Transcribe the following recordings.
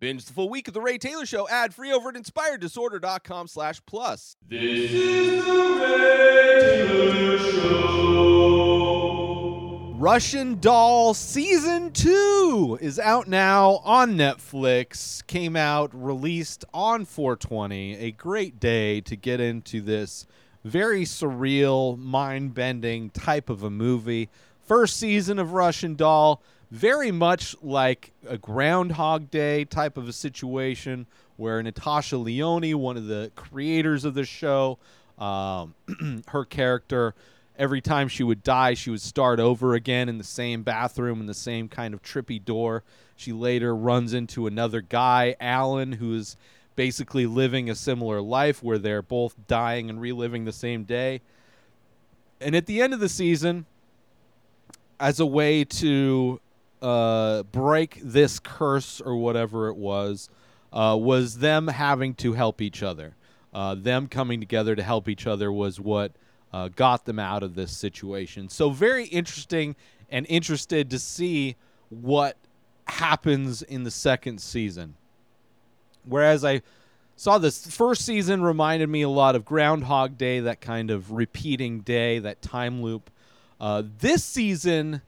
Binge the full week of The Ray Taylor Show ad free over at inspireddisorder.com slash plus. This is the Ray Taylor Show. Russian Doll Season 2 is out now on Netflix. Came out, released on 420. A great day to get into this very surreal, mind bending type of a movie. First season of Russian Doll, very much like a Groundhog Day type of a situation where Natasha Lyonne, one of the creators of the show, um, her character every time she would die, she would start over again in the same bathroom in the same kind of trippy door. She later runs into another guy, Alan, who is basically living a similar life where they're both dying and reliving the same day. And at the end of the season, as a way to uh, break this curse or whatever it was, uh, was them having to help each other. Uh, them coming together to help each other was what uh, got them out of this situation. So very interesting and interested to see what happens in the second season. Whereas I saw this first season reminded me a lot of Groundhog Day, that kind of repeating day, that time loop. Uh, this season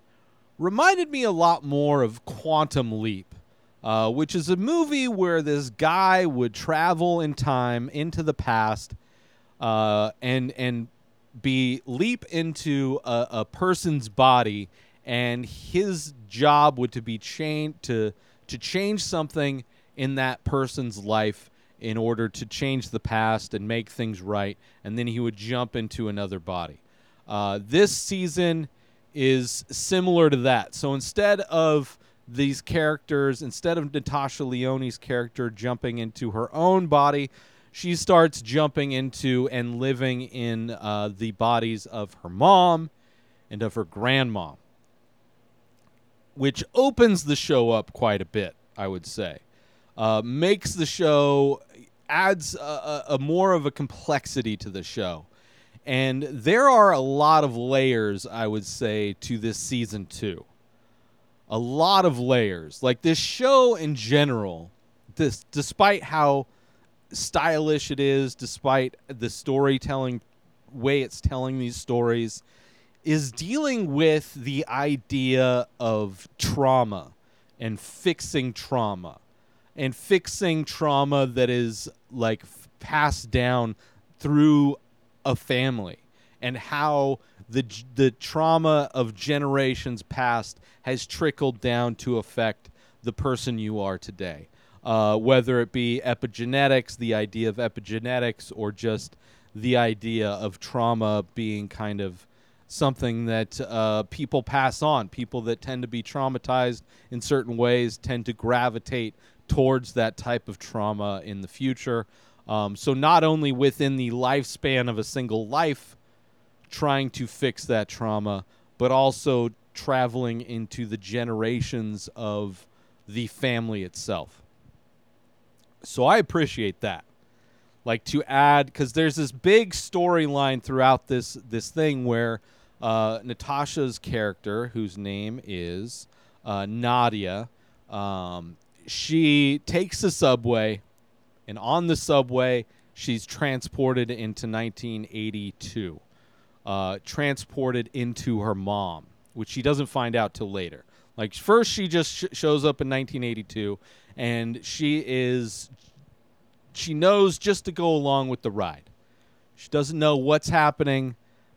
reminded me a lot more of Quantum Leap, uh, which is a movie where this guy would travel in time into the past uh, and and be leap into a, a person's body, and his job would to be change to to change something in that person's life in order to change the past and make things right, and then he would jump into another body. Uh, this season is similar to that. So instead of these characters, instead of Natasha Lyonne's character jumping into her own body, she starts jumping into and living in uh, the bodies of her mom and of her grandma, which opens the show up quite a bit, I would say. Uh, makes the show, adds a, a, a more of a complexity to the show. And there are a lot of layers, I would say, to this season two. A lot of layers. Like this show in general, this despite how stylish it is, despite the storytelling way it's telling these stories, is dealing with the idea of trauma and fixing trauma and fixing trauma that is like passed down through a family and how the the trauma of generations past has trickled down to affect the person you are today. Uh, whether it be epigenetics, the idea of epigenetics, or just the idea of trauma being kind of something that uh, people pass on. People that tend to be traumatized in certain ways tend to gravitate towards that type of trauma in the future. Um, so, not only within the lifespan of a single life, trying to fix that trauma, but also traveling into the generations of the family itself. So, I appreciate that. Like to add, because there's this big storyline throughout this this thing where uh, Natasha's character, whose name is uh, Nadia, um, she takes the subway and on the subway, she's transported into 1982, uh, transported into her mom, which she doesn't find out till later. Like first, she just sh- shows up in 1982, and she is she knows just to go along with the ride. She doesn't know what's happening,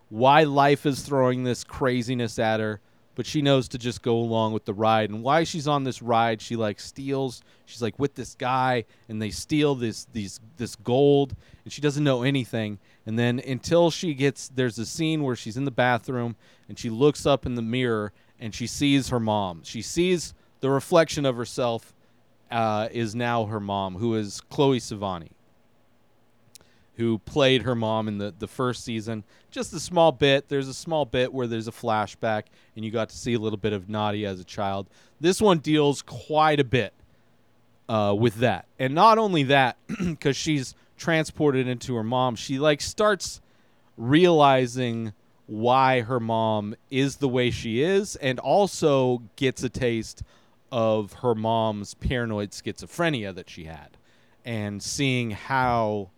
why life is throwing this craziness at her but she knows to just go along with the ride. And why she's on this ride, she like steals. She's like with this guy, and they steal this these this gold, and she doesn't know anything. And then until she gets there's a scene where she's in the bathroom and she looks up in the mirror and she sees her mom. She sees the reflection of herself uh, is now her mom, who is Chloe Sevigny who played her mom in the, the first season. Just a small bit. There's a small bit where there's a flashback, and you got to see a little bit of Nadia as a child. This one deals quite a bit uh, with that, and not only that, because she's transported into her mom, she like starts realizing why her mom is the way she is, and also gets a taste of her mom's paranoid schizophrenia that she had and seeing how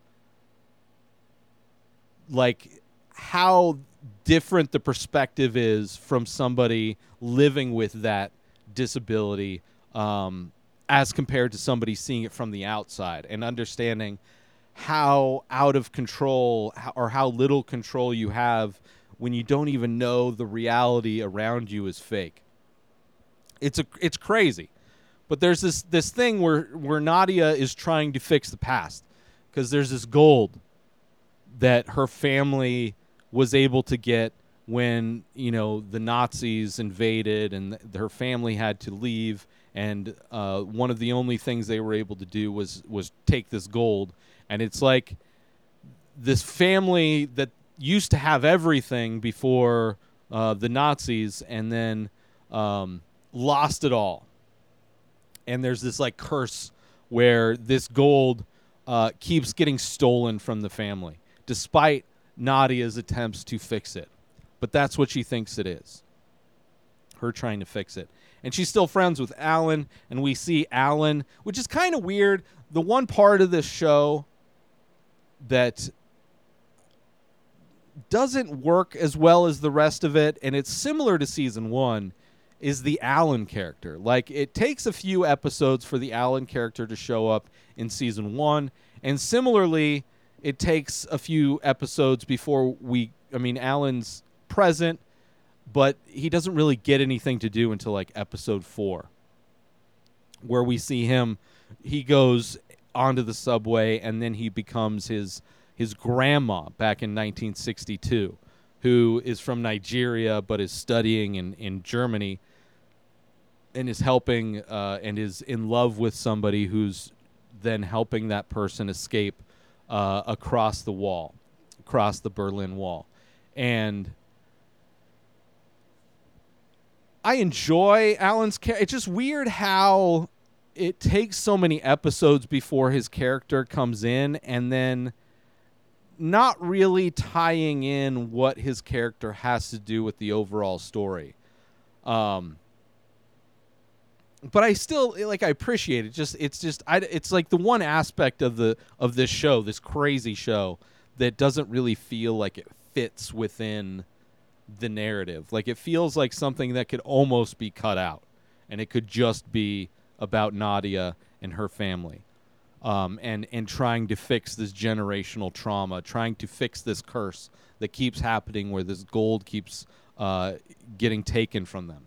like how different the perspective is from somebody living with that disability um, as compared to somebody seeing it from the outside and understanding how out of control or how little control you have when you don't even know the reality around you is fake. It's a it's crazy. But there's this this thing where where Nadia is trying to fix the past because there's this gold that her family was able to get when you know the Nazis invaded and th- her family had to leave. And uh, one of the only things they were able to do was was take this gold. And it's like this family that used to have everything before uh, the Nazis and then um, lost it all. And there's this like curse where this gold uh, keeps getting stolen from the family despite Nadia's attempts to fix it. But that's what she thinks it is. Her trying to fix it. And she's still friends with Alan, and we see Alan, which is kind of weird. The one part of this show that doesn't work as well as the rest of it, and it's similar to season one, is the Alan character. Like, it takes a few episodes for the Alan character to show up in season one, and similarly, it takes a few episodes before we I mean Alan's present, but he doesn't really get anything to do until like episode 4 where we see him he goes onto the subway and then he becomes his his grandma back in 1962 who is from Nigeria but is studying in in Germany and is helping uh, and is in love with somebody who's then helping that person escape uh, across the wall, across the Berlin Wall, and I enjoy Alan's character. It's just weird how it takes so many episodes before his character comes in, and then not really tying in what his character has to do with the overall story. Um, but I still like I appreciate it. Just it's just I it's like the one aspect of the of this show, this crazy show that doesn't really feel like it fits within the narrative. Like it feels like something that could almost be cut out and it could just be about Nadia and her family. Um, and and trying to fix this generational trauma, trying to fix this curse that keeps happening, where this gold keeps uh, getting taken from them.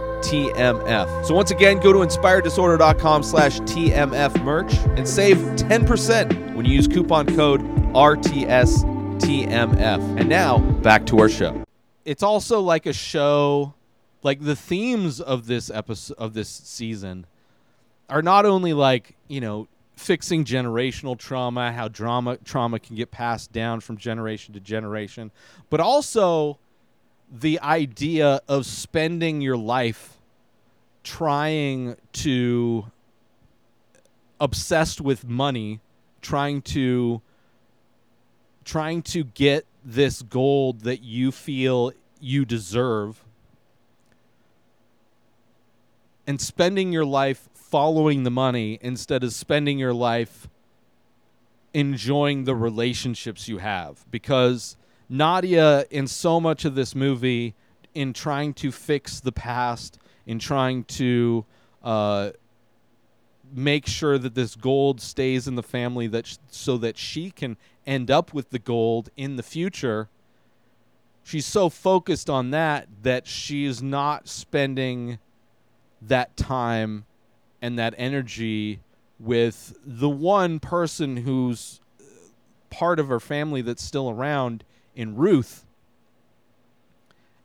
TMF. So once again, go to inspireddisorder.com slash TMF merch and save 10% when you use coupon code RTS TMF. And now back to our show. It's also like a show like the themes of this episode of this season are not only like, you know, fixing generational trauma, how drama trauma can get passed down from generation to generation, but also the idea of spending your life trying to obsessed with money trying to trying to get this gold that you feel you deserve and spending your life following the money instead of spending your life enjoying the relationships you have. Because Nadia in so much of this movie in trying to fix the past in trying to uh, make sure that this gold stays in the family that sh- so that she can end up with the gold in the future she's so focused on that that she's not spending that time and that energy with the one person who's part of her family that's still around in Ruth.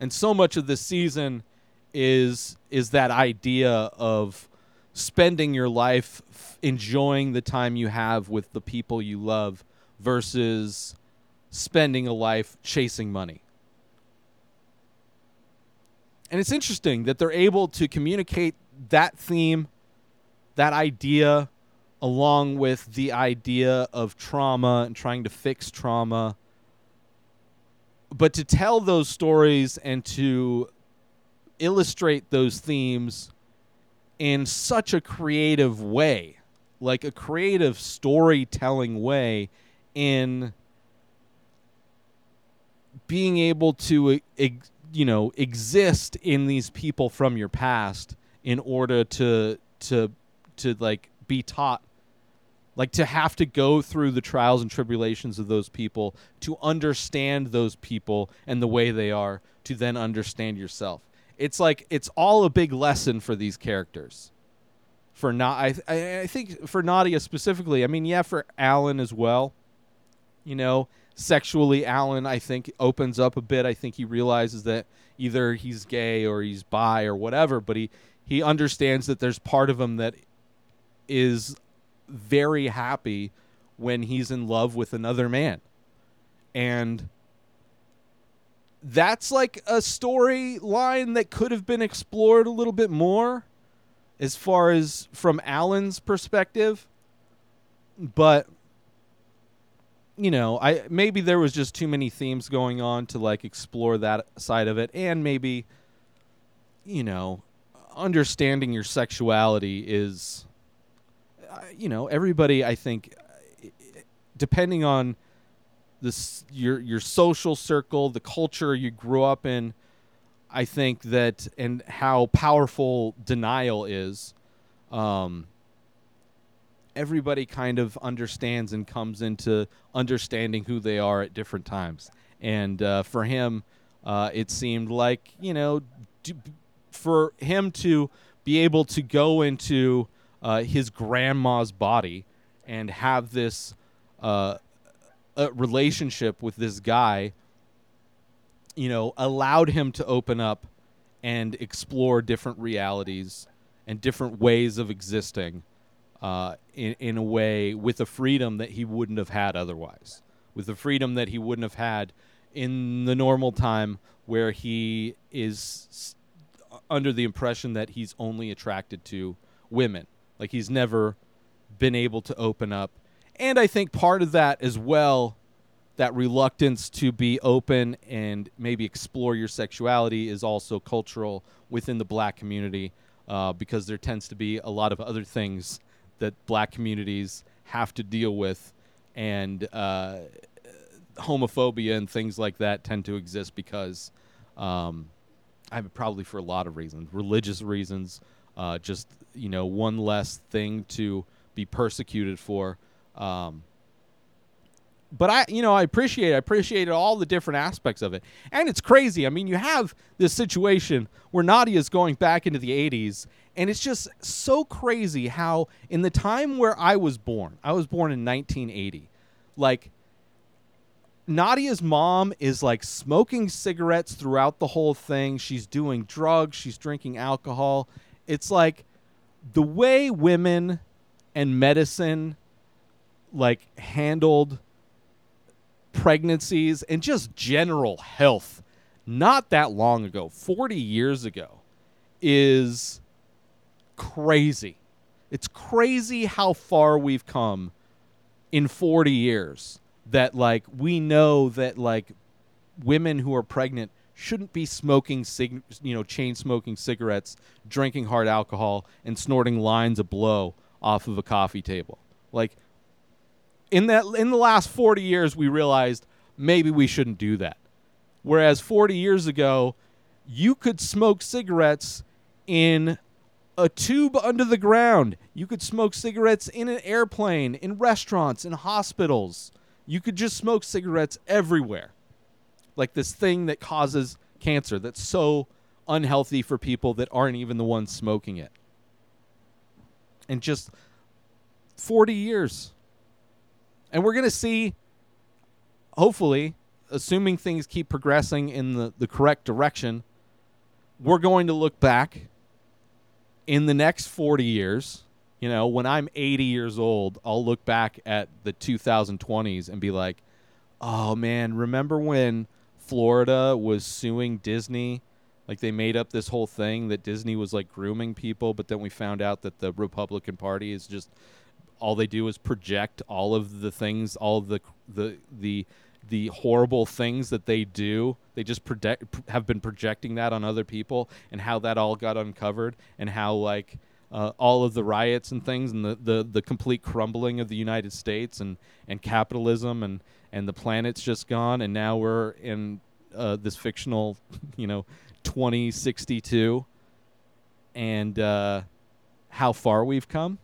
And so much of this season is is that idea of spending your life f- enjoying the time you have with the people you love versus spending a life chasing money. And it's interesting that they're able to communicate that theme, that idea, along with the idea of trauma and trying to fix trauma. But to tell those stories and to illustrate those themes in such a creative way, like a creative storytelling way, in being able to, you know, exist in these people from your past in order to to to like be taught like to have to go through the trials and tribulations of those people to understand those people and the way they are to then understand yourself. It's like it's all a big lesson for these characters. For not I, I i think for nadia specifically i mean yeah for alan as well. You know sexually alan i think opens up a bit. I think he realizes that either he's gay or he's bi or whatever but he he understands that there's part of him that is very happy when he's in love with another man. And that's like a storyline that could have been explored a little bit more as far as from Alan's perspective. But you know I maybe there was just too many themes going on to like explore that side of it. And maybe you know understanding your sexuality is you know everybody I think uh, depending on this your your social circle, the culture you grew up in, I think that and how powerful denial is. Um, everybody kind of understands and comes into understanding who they are at different times. And uh, for him, uh, it seemed like you know, for him to be able to go into uh, his grandma's body and have this uh, relationship with this guy, you know, allowed him to open up and explore different realities and different ways of existing uh, in, in a way with a freedom that he wouldn't have had otherwise, with a freedom that he wouldn't have had in the normal time where he is under the impression that he's only attracted to women. Like he's never been able to open up. And I think part of that as well, that reluctance to be open and maybe explore your sexuality is also cultural within the black community uh, because there tends to be a lot of other things that black communities have to deal with. And uh, homophobia and things like that tend to exist because, um, I mean, probably for a lot of reasons, religious reasons, uh, just you know, one less thing to be persecuted for. Um, but I, you know, I appreciate, I appreciated all the different aspects of it, and it's crazy. I mean, you have this situation where Nadia's going back into the '80s, and it's just so crazy how, in the time where I was born, I was born in 1980, like Nadia's mom is like smoking cigarettes throughout the whole thing. She's doing drugs. She's drinking alcohol. It's like the way women and medicine like handled pregnancies and just general health not that long ago, 40 years ago, is crazy. It's crazy how far we've come in 40 years that like we know that like women who are pregnant shouldn't be smoking cig- you know chain smoking cigarettes drinking hard alcohol and snorting lines of blow off of a coffee table like in that in the last 40 years we realized maybe we shouldn't do that whereas 40 years ago you could smoke cigarettes in a tube under the ground. You could smoke cigarettes in an airplane, in restaurants, in hospitals. You could just smoke cigarettes everywhere. Like this thing that causes cancer that's so unhealthy for people that aren't even the ones smoking it. And just 40 years. And we're going to see, hopefully, assuming things keep progressing in the, the correct direction, we're going to look back in the next 40 years, you know, when I'm 80 years old, I'll look back at the 2020s and be like, "Oh man, remember when Florida was suing Disney? Like they made up this whole thing that Disney was like grooming people, but then we found out that the Republican Party is just all they do is project all of the things, all the the the the horrible things that they do. They just project, have been projecting that on other people, and how that all got uncovered, and how like uh, all of the riots and things, and the, the the complete crumbling of the United States, and and capitalism, and and the planet's just gone, and now we're in uh, this fictional, you know, 2062, and uh, how far we've come.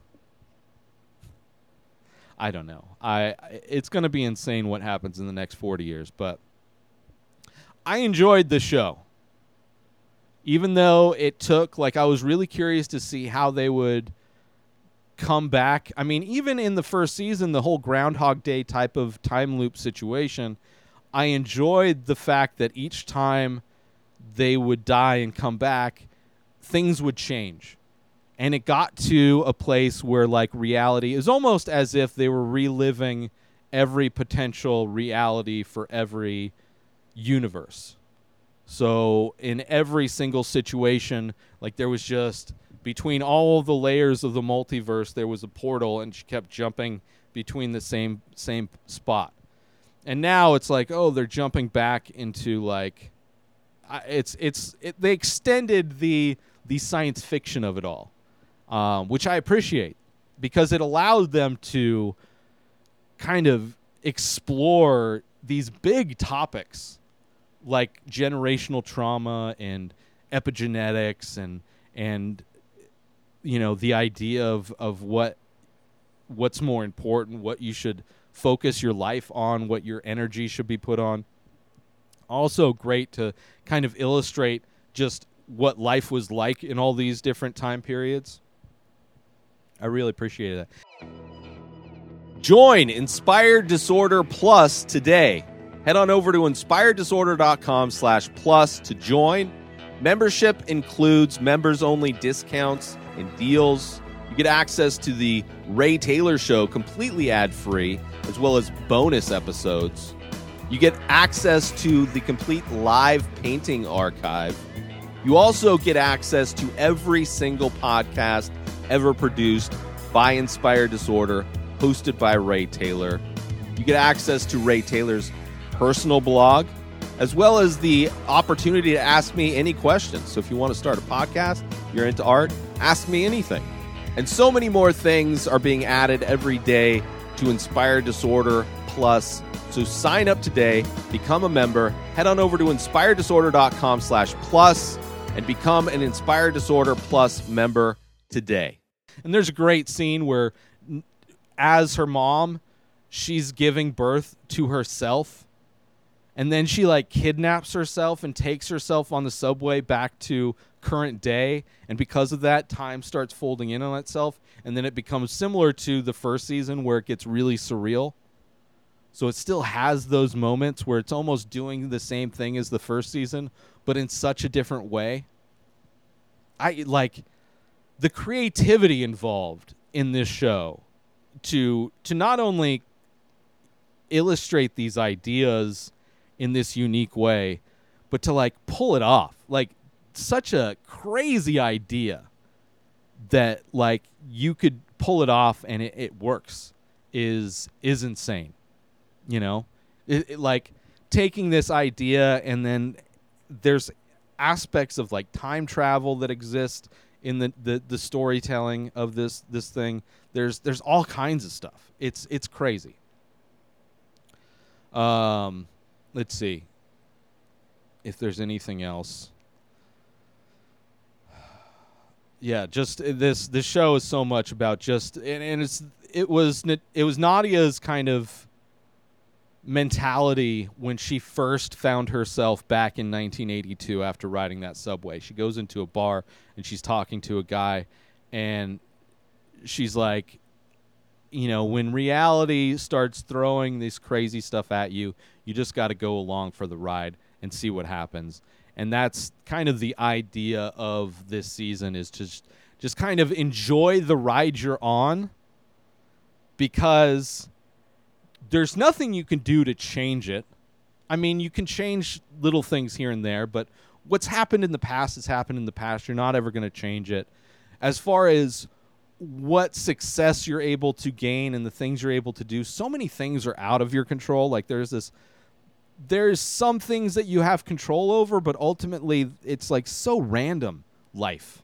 I don't know. I it's going to be insane what happens in the next 40 years, but I enjoyed the show. Even though it took like I was really curious to see how they would come back. I mean, even in the first season, the whole Groundhog Day type of time loop situation, I enjoyed the fact that each time they would die and come back, things would change and it got to a place where like reality is almost as if they were reliving every potential reality for every universe so in every single situation like there was just between all the layers of the multiverse there was a portal and she kept jumping between the same same spot. And now it's like oh they're jumping back into like it's it's it, they extended the the science fiction of it all um, which I appreciate because it allowed them to kind of explore these big topics like generational trauma and epigenetics and and you know the idea of of what what's more important what you should focus your life on what your energy should be put on also great to kind of illustrate just what life was like in all these different time periods I really appreciate that. Join Inspired Disorder Plus today. Head on over to inspireddisorder.com slash plus to join. Membership includes members only discounts and deals. You get access to the Ray Taylor Show completely ad free, as well as bonus episodes. You get access to the complete live painting archive. You also get access to every single podcast ever produced by Inspired Disorder, hosted by Ray Taylor. You get access to Ray Taylor's personal blog, as well as the opportunity to ask me any questions. So if you want to start a podcast, you're into art, ask me anything. And so many more things are being added every day to Inspire Disorder Plus. So sign up today, become a member, head on over to inspireddisorder.com slash plus and become an Inspire Disorder Plus member today. And there's a great scene where, as her mom, she's giving birth to herself. And then she like kidnaps herself and takes herself on the subway back to current day. And because of that, time starts folding in on itself. And then it becomes similar to the first season where it gets really surreal. So it still has those moments where it's almost doing the same thing as the first season, but in such a different way. I like the creativity involved in this show to to not only illustrate these ideas in this unique way, but to like pull it off. Like such a crazy idea that like you could pull it off and it, it works is is insane. You know? It, it, like taking this idea and then there's aspects of like time travel that exist in the, the, the storytelling of this this thing. There's there's all kinds of stuff. It's it's crazy. Um, let's see if there's anything else. Yeah, just uh, this this show is so much about just and, and it's it was it was Nadia's kind of mentality when she first found herself back in 1982 after riding that subway. She goes into a bar and she's talking to a guy and she's like you know, when reality starts throwing this crazy stuff at you, you just got to go along for the ride and see what happens. And that's kind of the idea of this season is just just kind of enjoy the ride you're on because there's nothing you can do to change it. I mean, you can change little things here and there, but what's happened in the past has happened in the past. You're not ever going to change it. As far as what success you're able to gain and the things you're able to do, so many things are out of your control. Like there's this there's some things that you have control over, but ultimately it's like so random life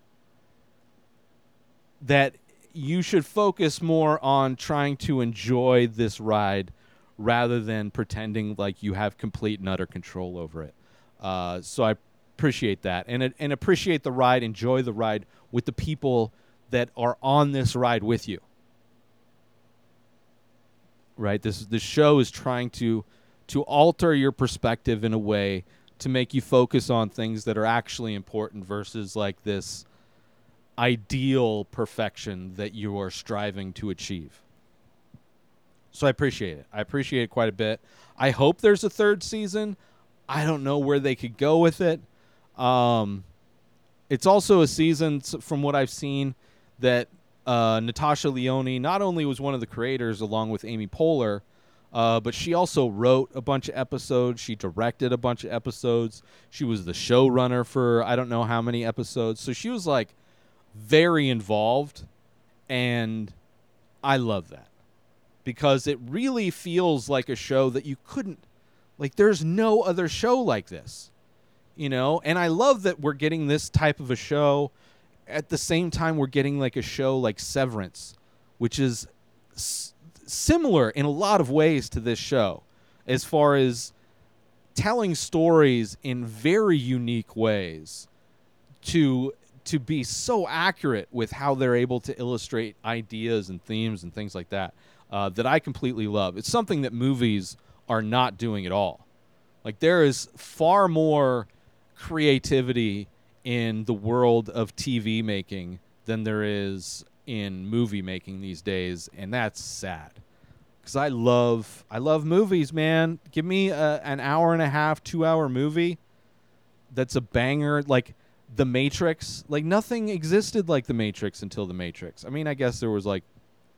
that you should focus more on trying to enjoy this ride rather than pretending like you have complete and utter control over it. Uh, so I appreciate that and and appreciate the ride, enjoy the ride with the people that are on this ride with you. Right? This this show is trying to to alter your perspective in a way to make you focus on things that are actually important versus like this ideal perfection that you are striving to achieve. So I appreciate it. I appreciate it quite a bit. I hope there's a third season. I don't know where they could go with it. Um, it's also a season, from what I've seen, that uh, Natasha Lyonne not only was one of the creators along with Amy Poehler, uh, but she also wrote a bunch of episodes. She directed a bunch of episodes. She was the showrunner for I don't know how many episodes. So she was like very involved, and I love that because it really feels like a show that you couldn't like. There's no other show like this, you know. And I love that we're getting this type of a show. At the same time, we're getting like a show like Severance, which is s- similar in a lot of ways to this show, as far as telling stories in very unique ways to to be so accurate with how they're able to illustrate ideas and themes and things like that uh, that I completely love. It's something that movies are not doing at all. Like there is far more creativity in the world of TV making than there is in movie making these days, and that's sad. Because I love I love movies, man. Give me a, an hour and a half, two hour movie that's a banger. Like the Matrix, like nothing existed like the Matrix until the Matrix. I mean, I guess there was like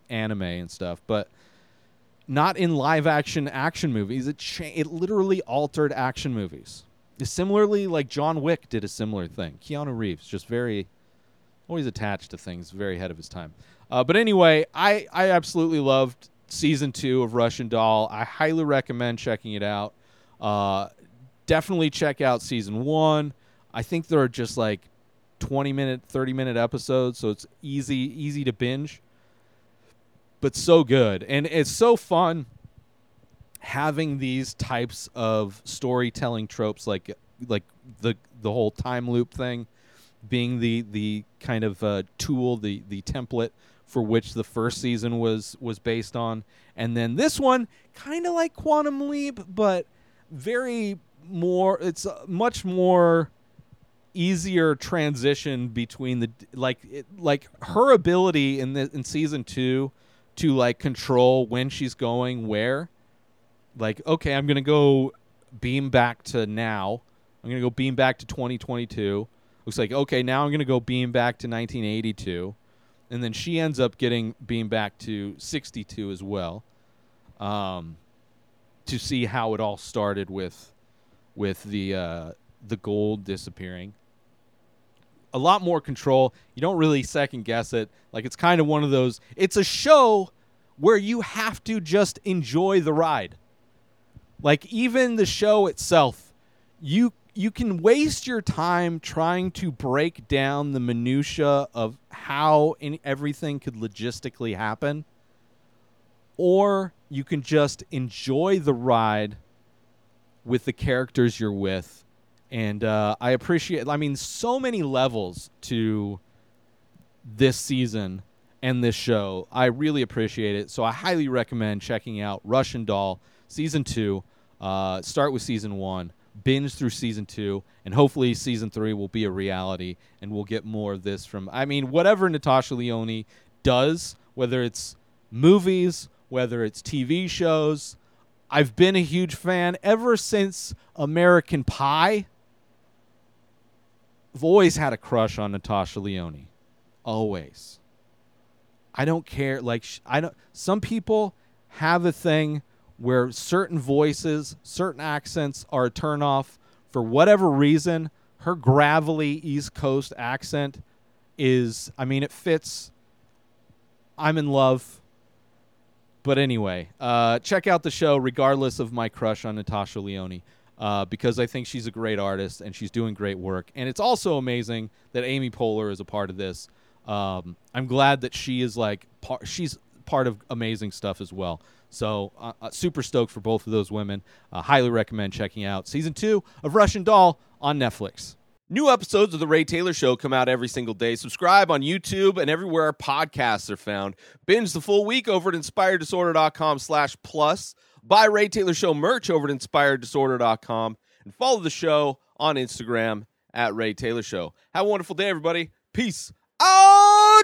anime and stuff, but not in live action action movies. It cha- it literally altered action movies. Similarly, like John Wick did a similar thing. Keanu Reeves, just very always attached to things, very ahead of his time. Uh, but anyway, I I absolutely loved season two of Russian Doll. I highly recommend checking it out. Uh, definitely check out season one. I think there are just like 20 minute, 30 minute episodes, so it's easy easy to binge. But so good. And it's so fun having these types of storytelling tropes like like the the whole time loop thing being the the kind of uh, tool, the the template for which the first season was was based on, and then this one kind of like Quantum Leap, but very more. It's uh, much more easier transition between the like it, like her ability in the in season two to like control when she's going where. Like okay, I'm gonna go beam back to now. I'm gonna go beam back to 2022. Looks like okay, now I'm gonna go beam back to 1982 and then she ends up getting beam back to 62 as well um, to see how it all started with with the uh, the gold disappearing. A lot more control. You don't really second guess it. Like it's kind of one of those it's a show where you have to just enjoy the ride. Like even the show itself you you can waste your time trying to break down the minutia of how in everything could logistically happen or you can just enjoy the ride with the characters you're with. And uh, i appreciate i mean so many levels to this season and this show. I really appreciate it. So i highly recommend checking out russian doll season two. Uh, start with season one binge through season two, and hopefully season three will be a reality, and we'll get more of this from. I mean, whatever Natasha Lyonne does, whether it's movies, whether it's TV shows, I've been a huge fan ever since American Pie. I've always had a crush on Natasha Lyonne. always. I don't care. Like I don't. Some people have a thing where certain voices, certain accents are a turnoff for whatever reason. Her gravelly East Coast accent is. I mean, it fits. I'm in love. But anyway, uh, check out the show regardless of my crush on Natasha Lyonne. Uh, because I think she's a great artist and she's doing great work. And it's also amazing that Amy Poehler is a part of this. Um, I'm glad that she is like par- she's part of amazing stuff as well. So uh, uh, super stoked for both of those women. Uh, highly recommend checking out season two of Russian Doll on Netflix. New episodes of The Ray Taylor Show come out every single day. Subscribe on YouTube and everywhere podcasts are found. Binge the full week over at inspireddisorder.com slash plus. Buy Ray Taylor Show merch over at inspireddisorder.com. And follow the show on Instagram at Ray Taylor Show. Have a wonderful day, everybody. Peace out!